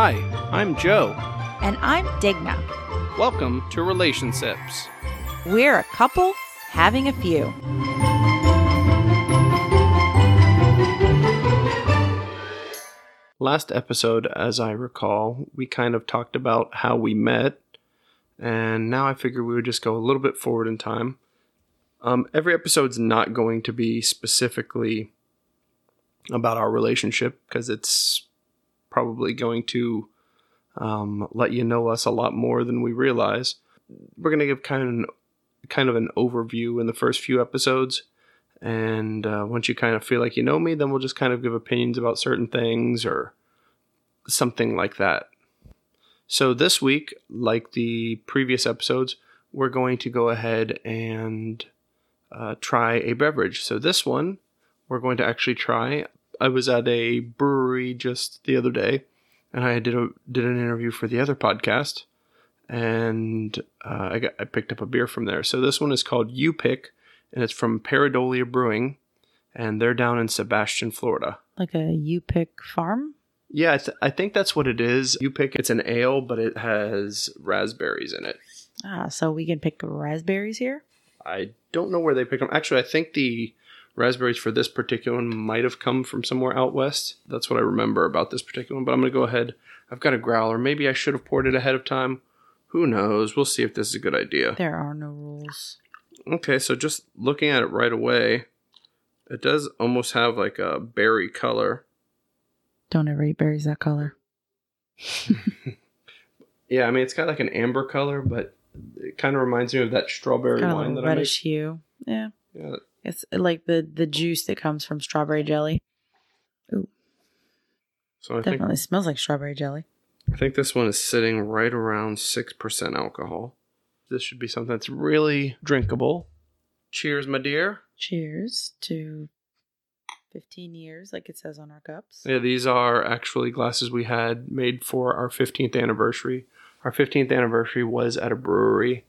Hi, I'm Joe. And I'm Digna. Welcome to Relationships. We're a couple having a few. Last episode, as I recall, we kind of talked about how we met, and now I figure we would just go a little bit forward in time. Um, every episode's not going to be specifically about our relationship because it's probably going to um, let you know us a lot more than we realize. We're going to give kind of an, kind of an overview in the first few episodes, and uh, once you kind of feel like you know me, then we'll just kind of give opinions about certain things or something like that. So this week, like the previous episodes, we're going to go ahead and uh, try a beverage. So this one, we're going to actually try. I was at a brewery just the other day, and I did a did an interview for the other podcast, and uh, I got I picked up a beer from there. So this one is called You Pick, and it's from Pareidolia Brewing, and they're down in Sebastian, Florida. Like a U pick farm? Yeah, I, th- I think that's what it is. You pick it's an ale, but it has raspberries in it. Ah, so we can pick raspberries here? I don't know where they pick them. Actually, I think the raspberries for this particular one might have come from somewhere out west. That's what I remember about this particular one. But I'm going to go ahead. I've got a growler. Maybe I should have poured it ahead of time. Who knows? We'll see if this is a good idea. There are no rules. Okay, so just looking at it right away, it does almost have like a berry color. Don't ever eat berries that color. Yeah, I mean it's got like an amber color, but it kind of reminds me of that strawberry Kind of wine a that I make. reddish hue. Yeah. It's uh, like the, the juice that comes from strawberry jelly. Ooh. So I think Definitely smells like strawberry jelly. I think this one is sitting right around 6% alcohol. This should be something that's really drinkable. Cheers, my dear. Cheers to 15 years, like it says on our cups. Yeah, these are actually glasses we had made for our 15th anniversary. Our 15th anniversary was at a brewery,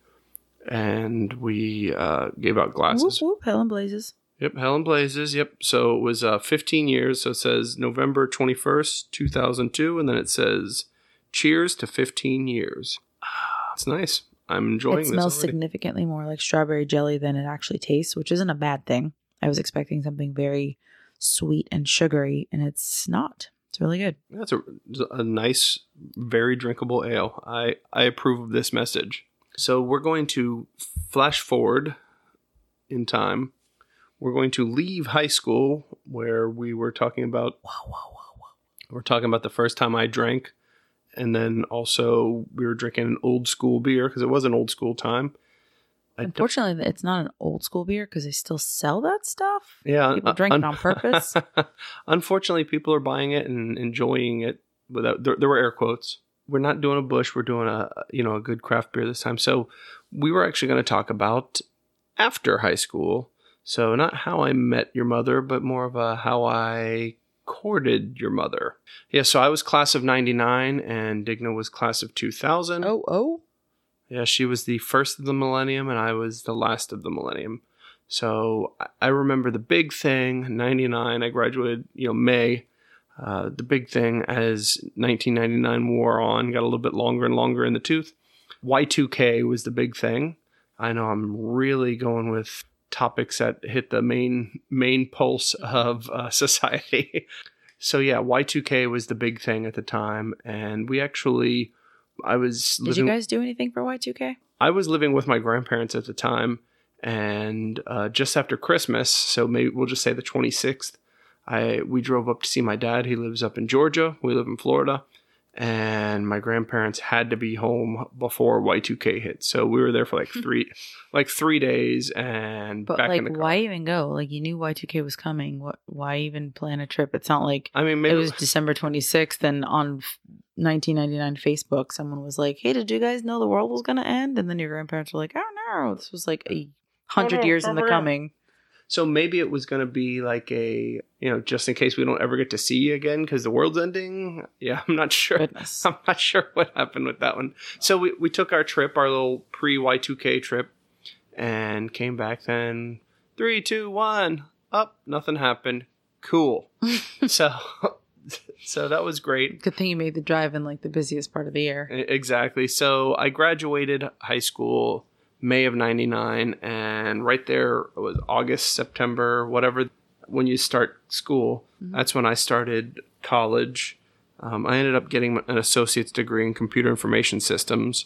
and we uh, gave out glasses. whoop, Hell 'n Blazes. Yep, Hell 'n Blazes. Yep. So it was uh, 15 years. So it says November 21st, 2002, and then it says cheers to 15 years. Ah, It's nice. I'm enjoying It smells already. significantly more like strawberry jelly than it actually tastes, which isn't a bad thing. I was expecting something very sweet and sugary, and it's not. It's really good. That's a, a nice, very drinkable ale. I, I approve of this message. So we're going to flash forward in time. We're going to leave high school where we were talking about. wow wow wow We're talking about the first time I drank, and then also we were drinking an old school beer because it was an old school time. I Unfortunately, it's not an old school beer because they still sell that stuff. yeah, people drink it on purpose. Unfortunately, people are buying it and enjoying it without. There, there were air quotes. We're not doing a Busch. We're doing a you know a good craft beer this time. So we were actually going to talk about after high school. So not how I met your mother, but more of a how I courted your mother. Yeah. So I was class of '99, and Digna was class of 2000. Oh, oh. Yeah, she was the first of the millennium, and I was the last of the millennium. So I- remember the big thing, 99, I graduated, you know, May. Uh, the big thing as 1999 wore on, got a little bit longer and longer in the tooth. Y2K was the big thing. I know I'm really going with topics that hit the main main pulse of uh, society. so yeah, Y2K was the big thing at the time, and we actually, I was Did living. you guys do anything for Y2K? I was living with my grandparents at the time, and uh, just after Christmas, so maybe we'll just say the 26th, I we drove up to see my dad. He lives up in Georgia. We live in Florida, and my grandparents had to be home before Y2K hit. So we were there for like hmm. three, like three days, and But back like, in the car. why even go? Like, you knew Y2K was coming. What? Why even plan a trip? It's not like I mean, maybe it was December 26th, and on f- 1999 Facebook, someone was like, "Hey, did you guys know the world was gonna end?" And then your grandparents were like, "Oh no, this was like a hundred years in the coming." So maybe it was going to be like a, you know, just in case we don't ever get to see you again because the world's ending. Yeah, I'm not sure. Goodness. I'm not sure what happened with that one. So we, we took our trip, our little pre Y2K trip, and came back then. Three, two, one, up. Nothing happened. Cool. so so that was great. Good thing you made the drive in like the busiest part of the year. Exactly. So I graduated high school May of 99 and right there it was August, September, whatever when you start school. Mhm. That's when I started college. Um, I ended up getting an associate's degree in computer information systems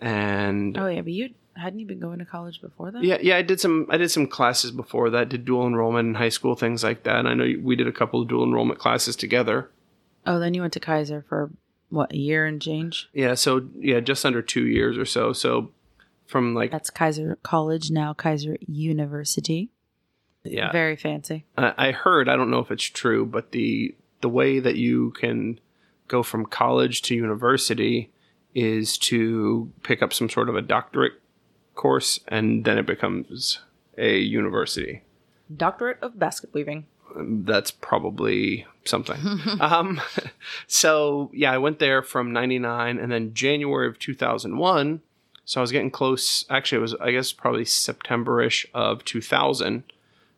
and Oh yeah, but you hadn't you been going to college before that? yeah, yeah, I did some I did some classes before that, did dual enrollment in high school, things like that. And I know we did a couple of dual enrollment classes together. Oh, then you went to Keiser for what a year and change. Yeah, so yeah, just under 2 years or so. So from like That's Keiser College now, Keiser University. yeah, Very fancy. I I heard, I don't know if it's true, but the the way that you can go from college to university is to pick up some sort of a doctorate course and then it becomes a university. Doctorate of basket weaving. That's probably something. um, so yeah, I went there from 99 and then January of 2001. So I was getting close. Actually, it was, I guess, probably September-ish of 2000.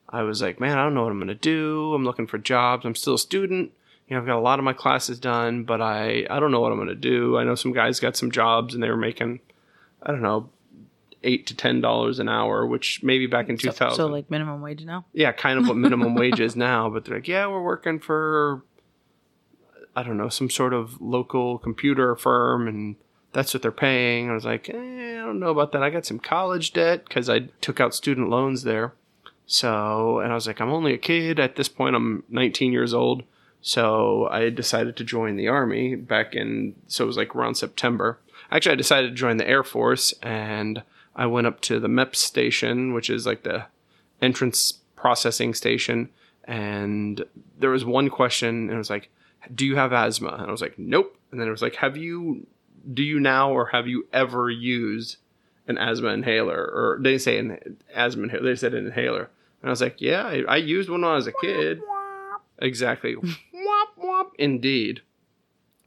I was like, man, I don't know what I'm going to do. I'm looking for jobs. I'm still a student. You know, I've got a lot of my classes done, but I, I don't know what I'm going to do. I know some guys got some jobs and they were making, I don't know, eight to ten dollars an hour, which maybe back in So, 2000 so like minimum wage now. yeah, kind of what minimum wage is now, but they're like, yeah, we're working for, I don't know, some sort of local computer firm, and that's what they're paying. I was like, eh, I don't know about that. I got some college debt because I took out student loans there. So, and I was like, I'm only a kid. At this point, I'm 19 years old. So I decided to join the army back in, so it was like around September. Actually, I decided to join the Air Force and I went up to the MEP station, which is like the entrance processing station. And there was one question, and it was like, Do you have asthma? And I was like, Nope. And then it was like, Have you, do you now or have you ever used an asthma inhaler? Or they didn't say an asthma inhaler, they said an inhaler. And I was like, Yeah, I, I used one when I was a kid. Exactly. Indeed.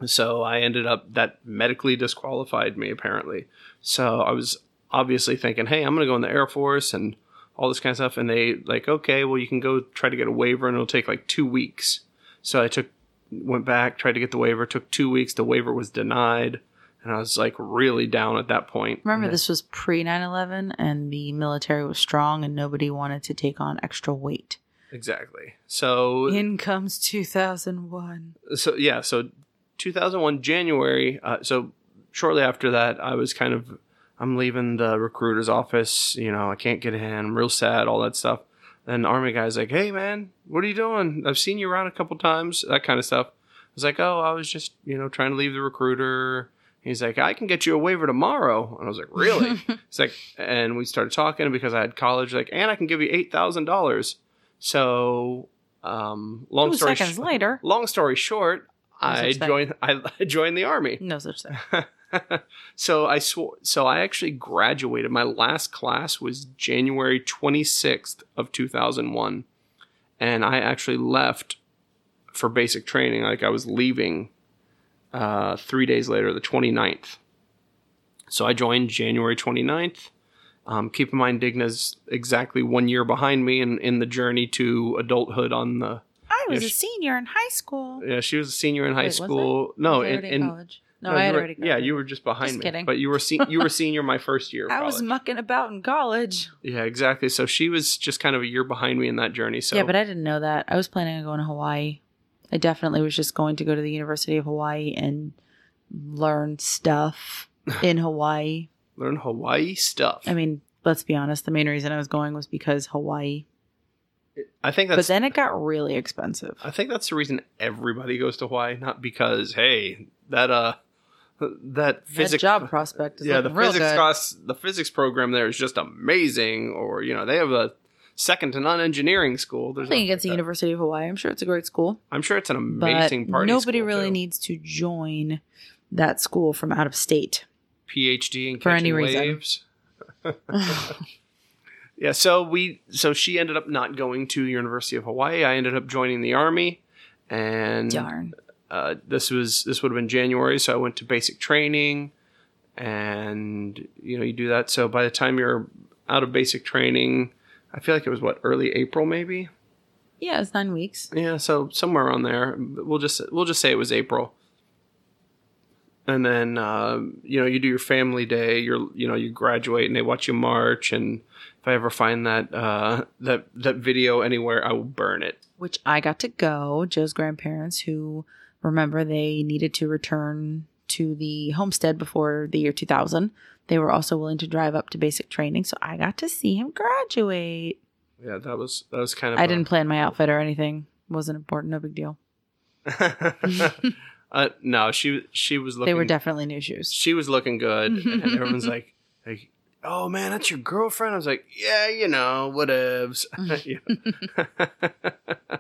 So I ended up that medically disqualified me apparently. So I was obviously thinking, hey, I'm gonna go in the Air Force and all this kind of stuff. And they like, okay, well you can go try to get a waiver and it'll take like two weeks. So I took went back, tried to get the waiver, took two weeks, the waiver was denied. And I was like really down at that point. Remember, this was pre 9 11 and the military was strong and nobody wanted to take on extra weight. Exactly. So In comes 2001. so yeah, so 2001 January. Uh, so shortly after that, I was kind of I'm leaving the recruiter's office. You know, I can't get in. I'm real sad. All that stuff. Then the army guy's like, "Hey man, what are you doing? I've seen you around a couple times. That kind of stuff." I was like, "Oh, I was just you know trying to leave the recruiter." He's like, "I can get you a waiver tomorrow," and I was like, "Really?" It's like, and we started talking because I had college. Like, and I can give you eight thousand dollars. So, um, long Two story seconds sh- later. long story short, No I joined. I, I joined the army. No such thing. so I swore. So I actually graduated. My last class was January twenty sixth of two thousand one, and I actually left for basic training. Like I was leaving uh, three days later, the 29th. So I joined January 29th. Um, keep in mind, Digna's exactly one year behind me in, in the journey to adulthood on the I was Yeah, a sh- senior in high school. yeah, she was a senior in high Wait, was I? school. No, Was in, in college. No, no, I had were- already. Yeah, you were just behind Just me. kidding. But you were se- you were senior my first year. Of I was mucking about in college. yeah, exactly. So she was just kind of a year behind me in that journey. So yeah, but I didn't know that. I was planning on going to Hawaii. I definitely was just going to go to the University of Hawaii and learn stuff in Hawaii. learn Hawaii stuff. I mean, let's be honest. The main reason I was going was because Hawaii. I think But then it got really expensive. I think that's the reason everybody goes to Hawaii, not because hey that uh that That physics job prospect is yeah the physics class the physics program there is just amazing, or you know they have a second to none engineering school. There's against the like. University of Hawaii. I'm sure it's a great school. I'm sure it's an But amazing party. nobody really too. needs to join that school from out of state. PhD in For any catching reason. Yeah, so we so she ended up not going to University of Hawaii. I ended up joining the army, and Darn. uh, this was this would have been January. So I went to basic training, and you know you do that. So by the time you're out of basic training, I feel like it was what early April maybe. Yeah, it's nine weeks. Yeah, so somewhere around there. We'll just we'll just say it was April. And then uh, you know you do your family day. You're you know you graduate and they watch you march. And if I ever find that uh, that that video anywhere, I will burn it. Which I got to go. Joe's grandparents, who remember they needed to return to the homestead before the year 2000. They were also willing to drive up to basic training, so I got to see him graduate. Yeah, that was that was kind of. I a- didn't plan my outfit or anything. wasn't important. No big deal. uh, no, she she was looking. They were definitely new shoes. she was looking good, and everyone's like, like, oh man, that's your girlfriend. I was like, yeah, you know, whatevs.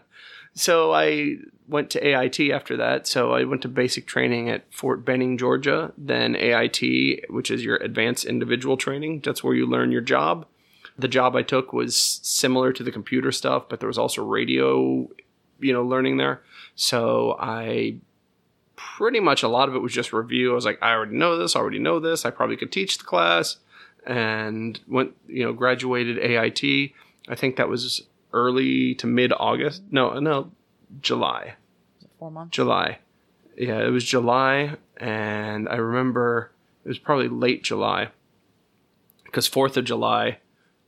So I went to AIT after that. So I went to basic training at Fort Benning, Georgia. Then AIT, which is your advanced individual training. That's where you learn your job. The job I took was similar to the computer stuff, but there was also radio, you know, learning there. So I pretty much a lot of it was just review. I was like, I already know this, I already know this. I probably could teach the class, and went, you know, graduated AIT. I think that was early to mid August. No, no, July. Four months. July. Yeah, it was July, and I remember it was probably late July because Fourth of July,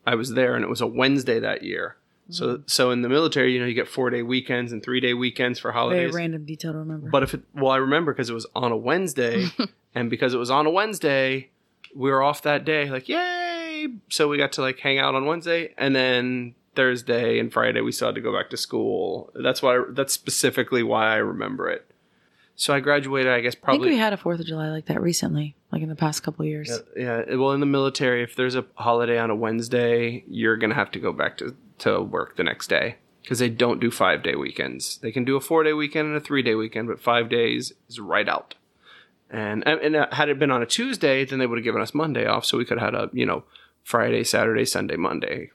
I was there, and it was a Wednesday that year. So, mm-hmm. so in the military, you know, you get four day weekends and three day weekends for Very holidays. random detail to remember. But if it, well, I remember because it was on a Wednesday, and because it was on a Wednesday, we were off that day. Like, yay! So we got to like hang out on Wednesday, and then Thursday and Friday we still had to go back to school. That's why. That's specifically why I remember it. So I graduated. I guess I think probably. we had a Fourth of July like that recently, like in the past couple years. yeah, yeah. Well, in the military, if there's a holiday on a Wednesday, you're gonna have to go back to to work the next day because they don't do five day weekends. They can do a four day weekend and a three day weekend, but five days is right out. And and uh, had it been on a Tuesday, then they would have given us Monday off, so we could have had a you know Friday, Saturday, Sunday, Monday.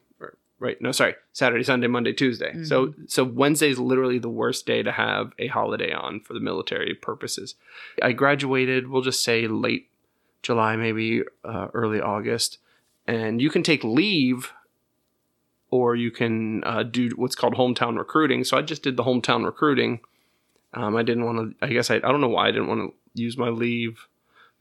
Right? No, sorry, Saturday, Sunday, Monday, Tuesday. So so Wednesday is literally the worst day to have a holiday on for the military purposes. I graduated. We'll just say late July, maybe uh, early August, and you can take leave or you can uh, do what's called hometown recruiting. So I just did the hometown recruiting. Um, I didn't want to. I guess I. I don't know why I didn't want to use my leave.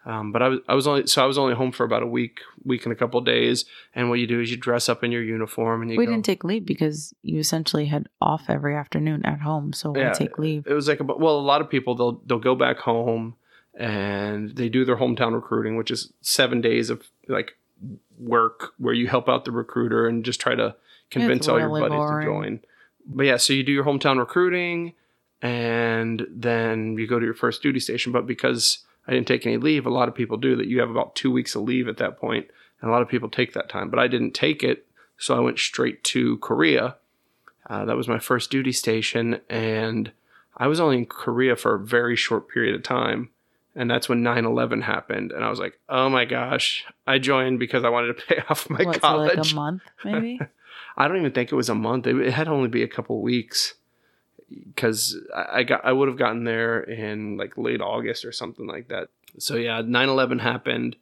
Um, but I was I was only so I was only home for about a week, week and a couple of days. And what you do is you dress up in your uniform and you we go. didn't take leave because you essentially had off every afternoon at home. So we Yeah. take leave. it was like a, well, a lot of people they'll they'll go back home and they do their hometown recruiting, which is seven days of like work where you help out the recruiter and just try to convince all your buddies boring. to join. But yeah, so you do your hometown recruiting and then you go to your first duty station. But because I didn't take any leave, a lot of people do that. You have about two weeks of leave at that point, and a lot of people take that time. But I didn't take it, so I went straight to Korea. Uh, that was my first duty station, and I was only in Korea for a very short period of time. And that's when 9 11 happened. And I was like, oh my gosh, I joined because I wanted to pay off my what, so like a month, maybe? I don't even think it was a month. It, it had only be a couple weeks because I, got I would have gotten there in like late August or something like that. So yeah, 9/11 happened,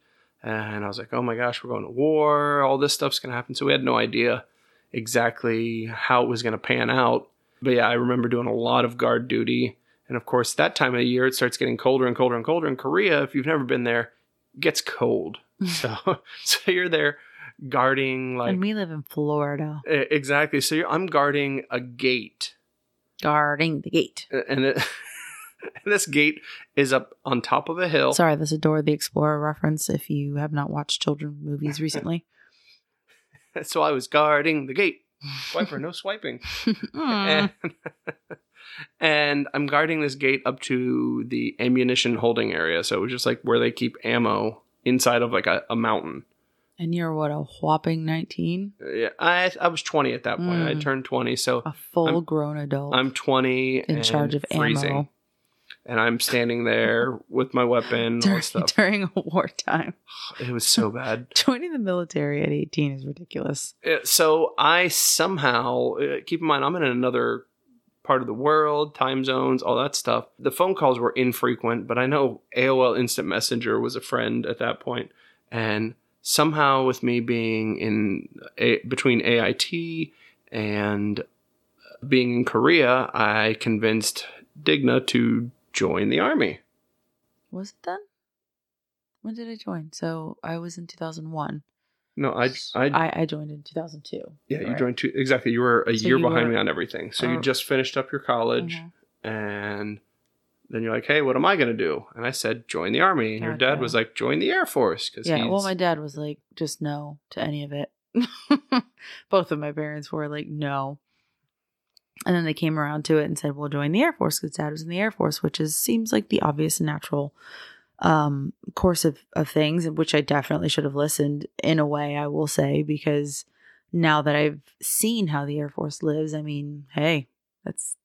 and I was like, oh my gosh, we're going to war. All this stuff's gonna happen. So we had no idea exactly how it was gonna pan out. But yeah, I remember doing a lot of guard duty, and of course that time of year it starts getting colder and colder and colder. In Korea, if you've never been there, gets cold. so so you're there guarding like and we live in Florida. Exactly. So you're, I'm guarding a gate, Guarding the gate. and, it, and this gate is up on top of a hill. Sorry, that's a Dora the Explorer reference if you have not watched children movies recently. So I was guarding the gate. Swiper, no swiping. And, and I'm guarding this gate up to the ammunition holding area. So it was just like where they keep ammo inside of like a, a mountain. And you're what, a whopping 19? Yeah, I I was 20 at that point. I Mm. turned 20, so A full grown adult. I'm 20 in and charge of freezing. ammo And I'm standing there with my weapon, during, during a wartime. It was so bad. Joining the military at 18 is ridiculous. Uh, so I somehow uh, keep in mind I'm in another part of the world, time zones, all that stuff. The phone calls were infrequent, but I know AOL Instant Messenger was a friend at that point, and somehow with me being in a, between AIT and being in Korea, I convinced Digna to join the army. Was it then? When did I join? So I was in 2001. No, I, I, I, I joined in 2002. yeah, you joined two exactly. You were a So year behind were- me on everything. So you Oh. just finished up your college, Mhm. and then you're like, "Hey, what am I gonna do?" And I said, "Join the army." And your dad was like, "Join the air force," because Yeah, well, my dad was like, just no to any of it. Both of my parents were like, no. And then they came around to it and said, "We'll join the Air Force," because Dad was in the Air Force, which is seems like the obvious and natural um, course of of things, which I definitely should have listened in a way. I will say because now that I've seen how the Air Force lives, I mean, hey, that's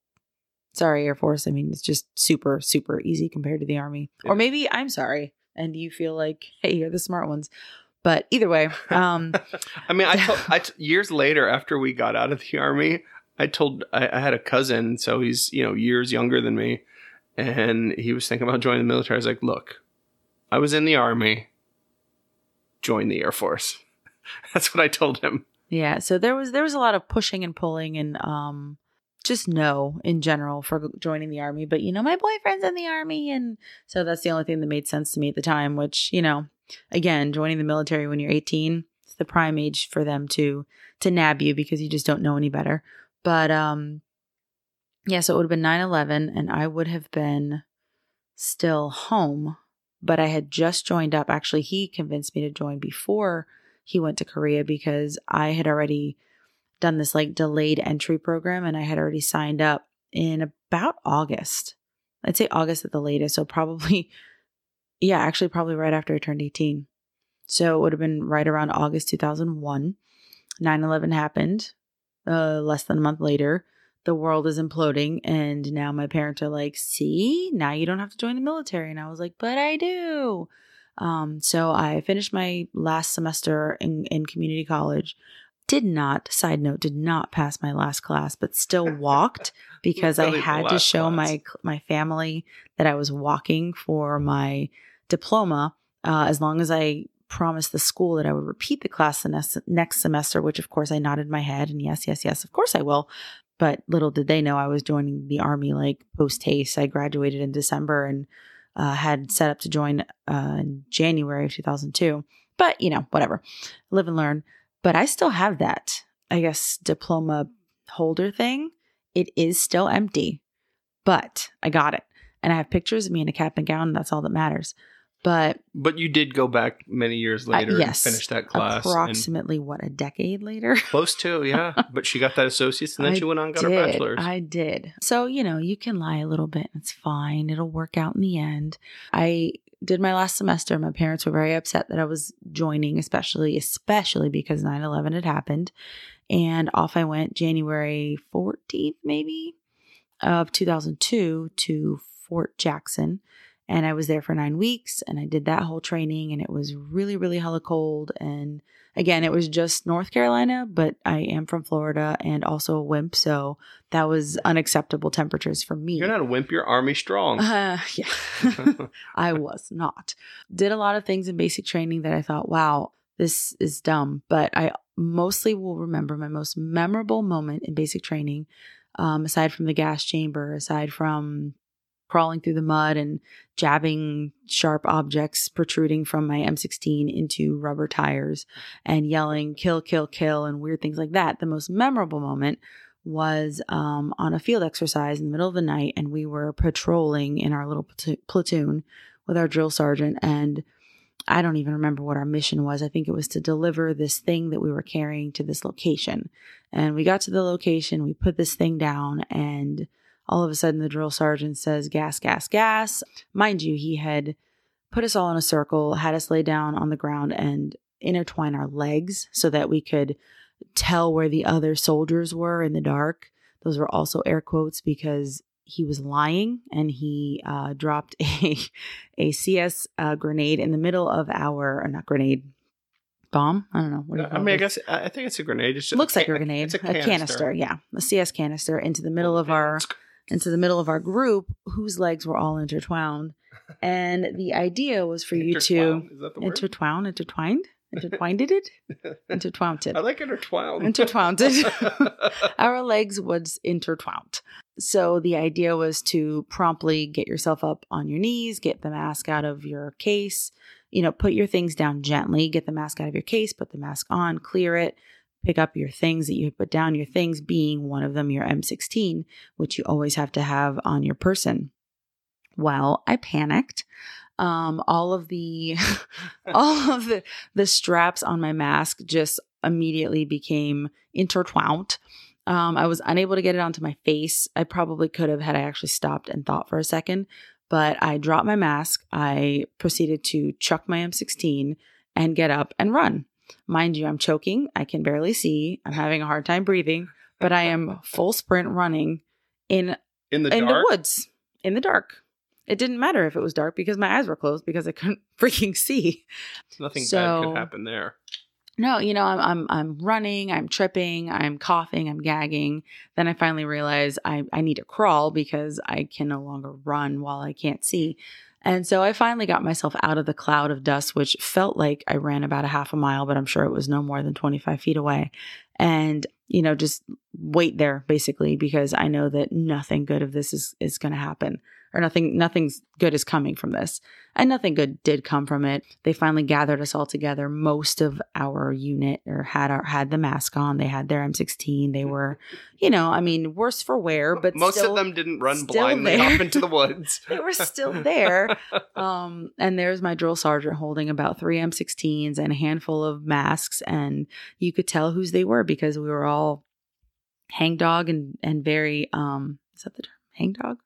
sorry, Air Force. I mean, it's just super super easy compared to the Army, or maybe I'm sorry, and you feel like, hey, you're the smart ones. But either way, um, I mean, I, told, I t- years later after we got out of the army, I told I, I had a cousin, so he's you know years younger than me, and he was thinking about joining the military. I was like, "Look, I was in the army. Join the air force." That's what I told him. Yeah, so there was there was a lot of pushing and pulling and um just no in general for joining the army, but you know my boyfriend's in the army and so that's the only thing that made sense to me at the time, which, you know, again, joining the military when you're 18, it's the prime age for them to to nab you because you just don't know any better. But um yeah, so it would have been 9/11 and I would have been still home, but I had just joined up. Actually, he convinced me to join before he went to Korea because I had already done this like delayed entry program and I had already signed up in about August. I'd say August at the latest. So probably, yeah, actually, probably right after I turned 18. So it would have been right around August 2001. 9 11 happened uh, less than a month later. The world is imploding. And now my parents are like, see, now you don't have to join the military. And I was like, but I do. Um, so I finished my last semester in, in community college. Did not, side note, did not pass my last class, but still walked because I had to show class. my my family that I was walking for my diploma. Uh, as long as I promised the school that I would repeat the class the next, next semester, which of course I nodded my head and yes, yes, yes, of course I will. But little did they know I was joining the army like post haste. I graduated in December and uh, had set up to join uh, in January of 2002. But, you know, whatever. Live and learn. But I still have that, I guess, diploma holder thing. It is still empty, but I got it. And I have pictures of me in a cap and gown. And that's all that matters. But But you did go back many years later Uh, yes. and finish that class. and approximately, what, a decade later? close to, yeah. but she got that associate's and then I she went on and got her did. bachelor's. I did. So, you know, you can lie a little bit. It's fine. It'll work out in the end. I did my last semester. My parents were very upset that I was joining, especially, especially because 9 11 had happened. And off I went January 14th, maybe, of 2002 to Fort Jackson. And I was there for nine weeks and I did that whole training and it was really, really hella cold. And again, it was just North Carolina, but I am from Florida and also a wimp. So that was unacceptable temperatures for me. You're not a wimp, you're army strong. Uh, yeah, I was not. Did a lot of things in basic training that I thought, wow, this is dumb. But I mostly will remember my most memorable moment in basic training, um, aside from the gas chamber, aside from crawling through the mud and jabbing sharp objects protruding from my M16 into rubber tires and yelling, kill, kill, kill, and weird things like that. The most memorable moment was um, on a field exercise in the middle of the night, and we were patrolling in our little platoon- platoon with our drill sergeant. And I don't even remember what our mission was. I think it was to deliver this thing that we were carrying to this location. And we got to the location, we put this thing down, and all of a sudden the drill sergeant says, gas, gas, gas. Mind you, he had put us all in a circle, had us lay down on the ground, and intertwine our legs so that we could tell where the other soldiers were in the dark. Those were also air quotes because he was lying and he uh, dropped a a CS uh, grenade in the middle of our or not grenade bomb. I don't know. What do I mean, I guess I think it's a grenade. It looks like a grenade, It's a canister. Yeah, a CS canister into the middle of our into the middle of our group whose legs were all intertwined. And the idea was for you to Intertwine, Is that the word? intertwine, intertwined, intertwined it, intertwined I like intertwined. intertwined. Our legs was intertwined. So the idea was to promptly get yourself up on your knees, get the mask out of your case, you know, put your things down gently, get the mask out of your case, put the mask on, clear it, pick up your things that you put down, your things being one of them your M16, which you always have to have on your person. Well, I panicked. Um, all of the all of the the straps on my mask just immediately became intertwined. Um, I was unable to get it onto my face. I probably could have had I actually stopped and thought for a second, but I dropped my mask. I proceeded to chuck my M16 and get up and run. Mind you, I'm choking. I can barely see. I'm having a hard time breathing, but I am full sprint running in in the in dark. the woods in the dark. It didn't matter if it was dark because my eyes were closed because I couldn't freaking see. Nothing bad could happen there. No, you know, I'm I'm I'm running, I'm tripping, I'm coughing, I'm gagging. Then I finally realize I I need to crawl because I can no longer run while I can't see. And so I finally got myself out of the cloud of dust, which felt like I ran about a half a mile, but I'm sure it was no more than 25 feet away. And, you know, just wait there basically because I know that nothing good of this is is going to happen or nothing nothing's good is coming from this. And nothing good did come from it. They finally gathered us all together. Most of our unit or had our had the mask on. They had their m16 they were you know i mean worse for wear but most still, of them didn't run blindly there. off into the woods. they were still there. Um and there's my drill sergeant holding about three m16s and a handful of masks and you could tell whose they were because we were all hangdog and and very um is that the term? Hangdog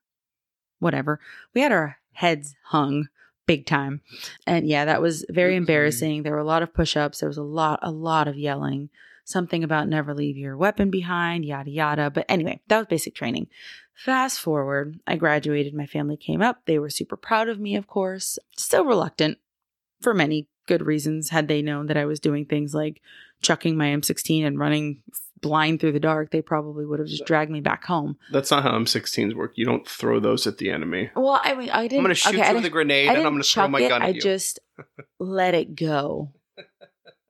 whatever. We had our heads hung big time. And yeah that was very embarrassing. There were a lot of push-ups. There was a lot a lot of yelling. Something about never leave your weapon behind yada yada. But anyway that was basic training. Fast forward i graduated. My family came up. They were super proud of me of course. Still reluctant for many good reasons had they known that i was doing things like chucking my m16 and running blind through the dark they probably would have just dragged me back home That's not how M16s work. You don't throw those at the enemy. well i mean i didn't I'm going to shoot okay, you I with a grenade and I'm going to throw my it. gun at I you. just let it go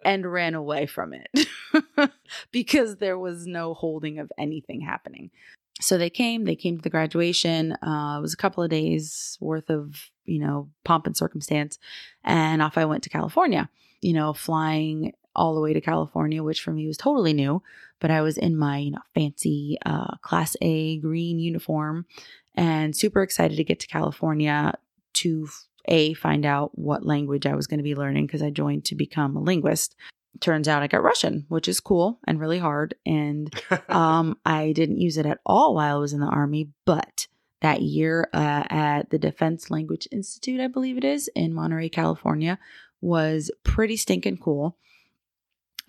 and ran away from it because there was no holding of anything happening. So they came, they came to the graduation. Uh, it was a couple of days worth of, you know, pomp and circumstance. And off I went to California, you know, flying all the way to California, which for me was totally new. But I was in my, you know, fancy uh, Class A green uniform and super excited to get to California to a find out what language I was going to be learning because I joined to become a linguist. Turns out I got Russian, which is cool and really hard. And um, I didn't use it at all while I was in the army, but that year uh, at the Defense Language Institute, I believe it is, in Monterey, California, was pretty stinking cool.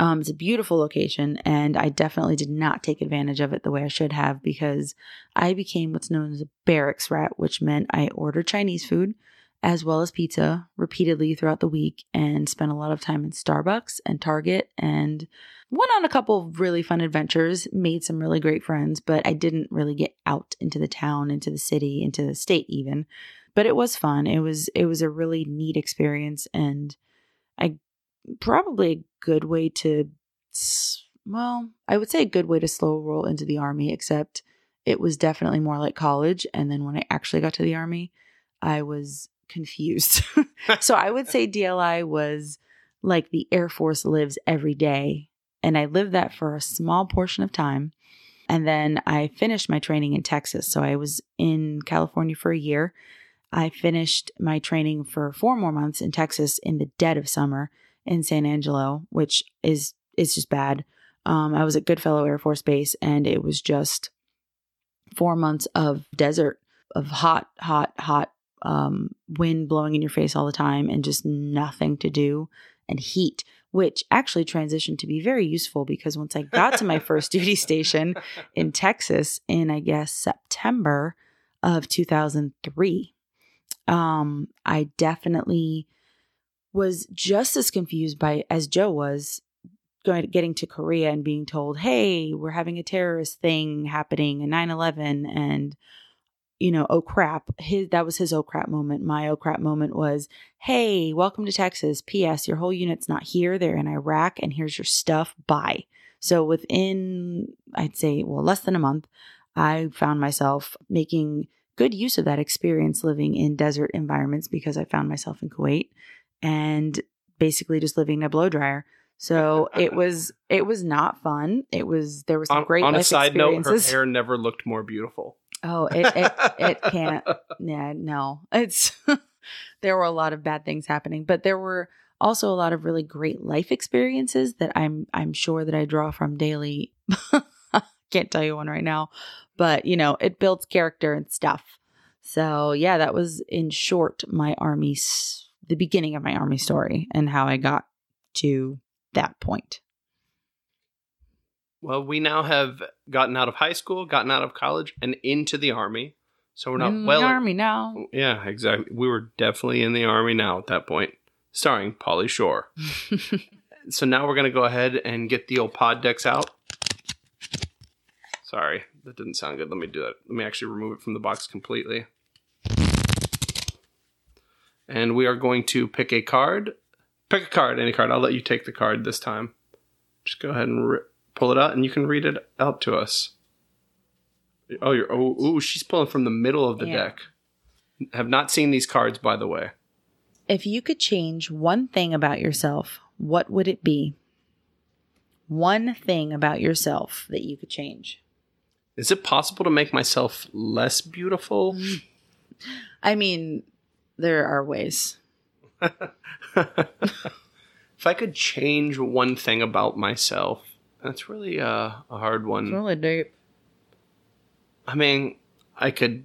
Um, it's a beautiful location, and I definitely did not take advantage of it the way I should have because I became what's known as a barracks rat, which meant I ordered Chinese food as well as pizza repeatedly throughout the week and spent a lot of time in Starbucks and Target and went on a couple of really fun adventures, made some really great friends, but I didn't really get out into the town, into the city, into the state even. But it was fun. It was it was a really neat experience and I probably good way to well, I would say a good way to slow roll into the army except it was definitely more like college and then when I actually got to the army, I was confused. so I would say DLI was like the Air Force lives every day. And I lived that for a small portion of time. And then I finished my training in Texas. So I was in California for a year. I finished my training for four more months in Texas in the dead of summer in San Angelo, which is is just bad. Um, I was at Goodfellow Air Force Base, and it was just four months of desert, of hot, hot, hot um, wind blowing in your face all the time, and just nothing to do, and heat, which actually transitioned to be very useful because once I got to my first duty station in Texas in, I guess, September of 2003, um, I definitely was just as confused by as Joe was going getting to Korea and being told, "Hey, we're having a terrorist thing happening, a 9/11 and you know, oh crap. His that was his oh crap moment. My oh crap moment was, hey, welcome to Texas. P.S. Your whole unit's not here. They're in Iraq, and here's your stuff. Bye. So within, I'd say, well, less than a month, I found myself making good use of that experience living in desert environments because I found myself in Kuwait and basically just living in a blow dryer. So it was it was not fun. It was there was some on, great on a side note, her hair never looked more beautiful. Oh, it, it it can't. Yeah, no. It's there were a lot of bad things happening, but there were also a lot of really great life experiences that I'm I'm sure that I draw from daily. Can't tell you one right now, but you know, it builds character and stuff. So, yeah, that was in short my army s- the beginning of my army story and how I got to that point. Well, we now have gotten out of high school, gotten out of college, and into the army. So we're not well in well. the army now. Yeah, exactly. We were definitely in the army now at that point, starring Pauly Shore. so now we're gonna go ahead and get the old pod decks out. Sorry, that didn't sound good. Let me do that. Let me actually remove it from the box completely. And we are going to pick a card. Pick a card, any card. I'll let you take the card this time. Just go ahead and ri pull it out, and you can read it out to us. Oh, you're oh, ooh, she's pulling from the middle of the Yeah. deck. Have not seen these cards, by the way. If you could change one thing about yourself, what would it be? One thing about yourself that you could change. Is it possible to make myself less beautiful? I mean, there are ways. if I could change one thing about myself, that's really uh, a hard one. really deep. I mean, I could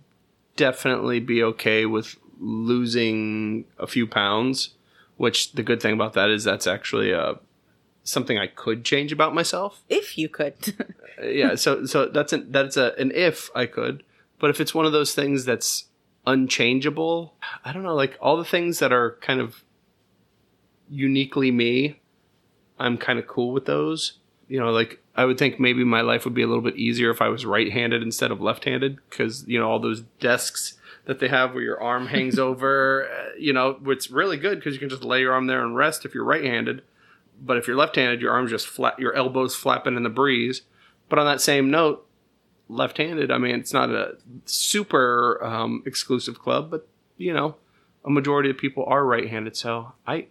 definitely be okay with losing a few pounds, which the good thing about that is that's actually uh, something I could change about myself. If you could. Uh, yeah, so so that's an that's a an if I could, but if it's one of those things that's unchangeable, I don't know, like all the things that are kind of uniquely me, I'm kind of cool with those. You know, like I would think maybe my life would be a little bit easier if I was right-handed instead of left-handed because you know all those desks that they have where your arm hangs over, uh, you know, it's really good because you can just lay your arm there and rest if you're right-handed. But if you're left-handed, your arm's just flat, your elbows flapping in the breeze. But on that same note, left-handed, I mean, it's not a super um, exclusive club, but you know, a majority of people are right-handed. So I,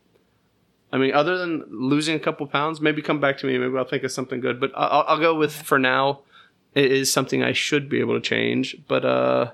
I mean, other than losing a couple pounds, maybe come back to me. Maybe I'll think of something good. But I'll, I'll go with for now. It is something I should be able to change, but uh,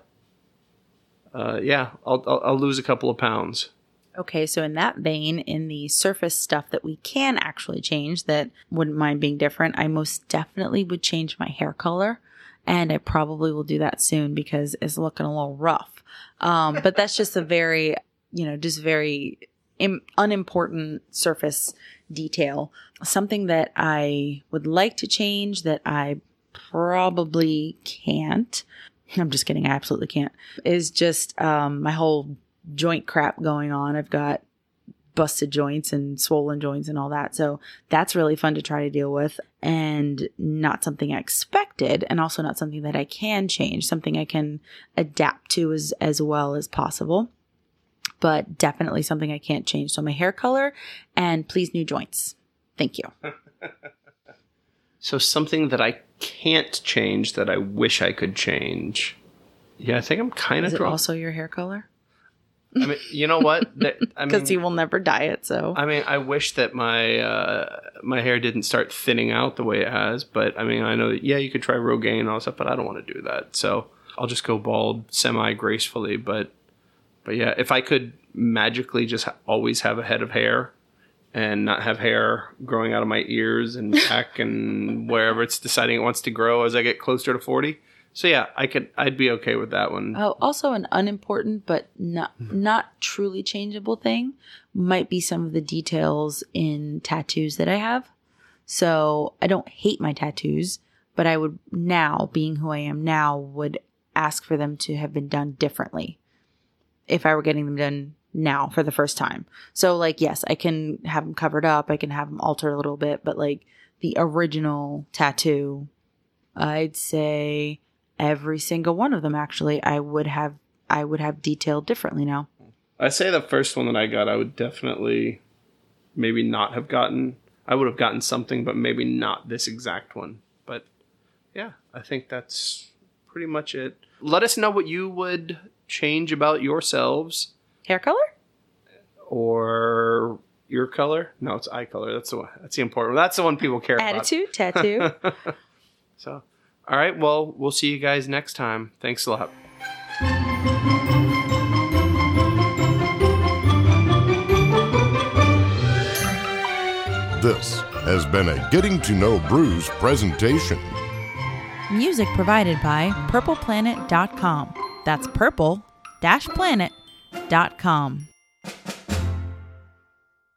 uh, yeah, I'll, I'll I'll lose a couple of pounds. Okay, so in that vein, in the surface stuff that we can actually change that wouldn't mind being different, I most definitely would change my hair color. And I probably will do that soon because it's looking a little rough. Um, but that's just a very, you know, just very Im- unimportant surface detail. Something that I would like to change that I probably can't. I'm just kidding. I absolutely can't. Is just um, my whole joint crap going on. I've got busted joints and swollen joints and all that. So that's really fun to try to deal with and not something I expected and also not something that I can change, something I can adapt to as as well as possible. But definitely something I can't change. So my hair color and please new joints. Thank you. So something that I can't change that I wish I could change. Yeah, I think I'm kind Is of it drawn. also your hair color? I mean, you know what? That, I Because he will never dye it. So I mean, I wish that my uh, my hair didn't start thinning out the way it has. But I mean, I know that, yeah, you could try Rogaine and all that stuff, but I don't want to do that. So I'll just go bald semi gracefully. But but yeah, if I could magically just ha- always have a head of hair and not have hair growing out of my ears and back and wherever it's deciding it wants to grow as I get closer to forty. So yeah, I could I'd be okay with that one. Oh, also an unimportant but not not truly changeable thing might be some of the details in tattoos that I have. So I don't hate my tattoos, but I would now, being who I am now, would ask for them to have been done differently if I were getting them done now for the first time. So like yes, I can have them covered up, I can have them altered a little bit, but like the original tattoo, I'd say every single one of them actually I would have I would have detailed differently now. I say the first one that I got, I would definitely maybe not have gotten. I would have gotten something, but maybe not this exact one. But yeah, I think that's pretty much it. Let us know what you would change about yourselves Hair color? or your color. No, it's eye color. That's the one. That's the important. That's the one people care about. Attitude, tattoo. so, all right. Well, we'll see you guys next time. Thanks a lot. This has been a Getting to Know Brews presentation. Music provided by purpleplanet.com. That's purple-planet.com.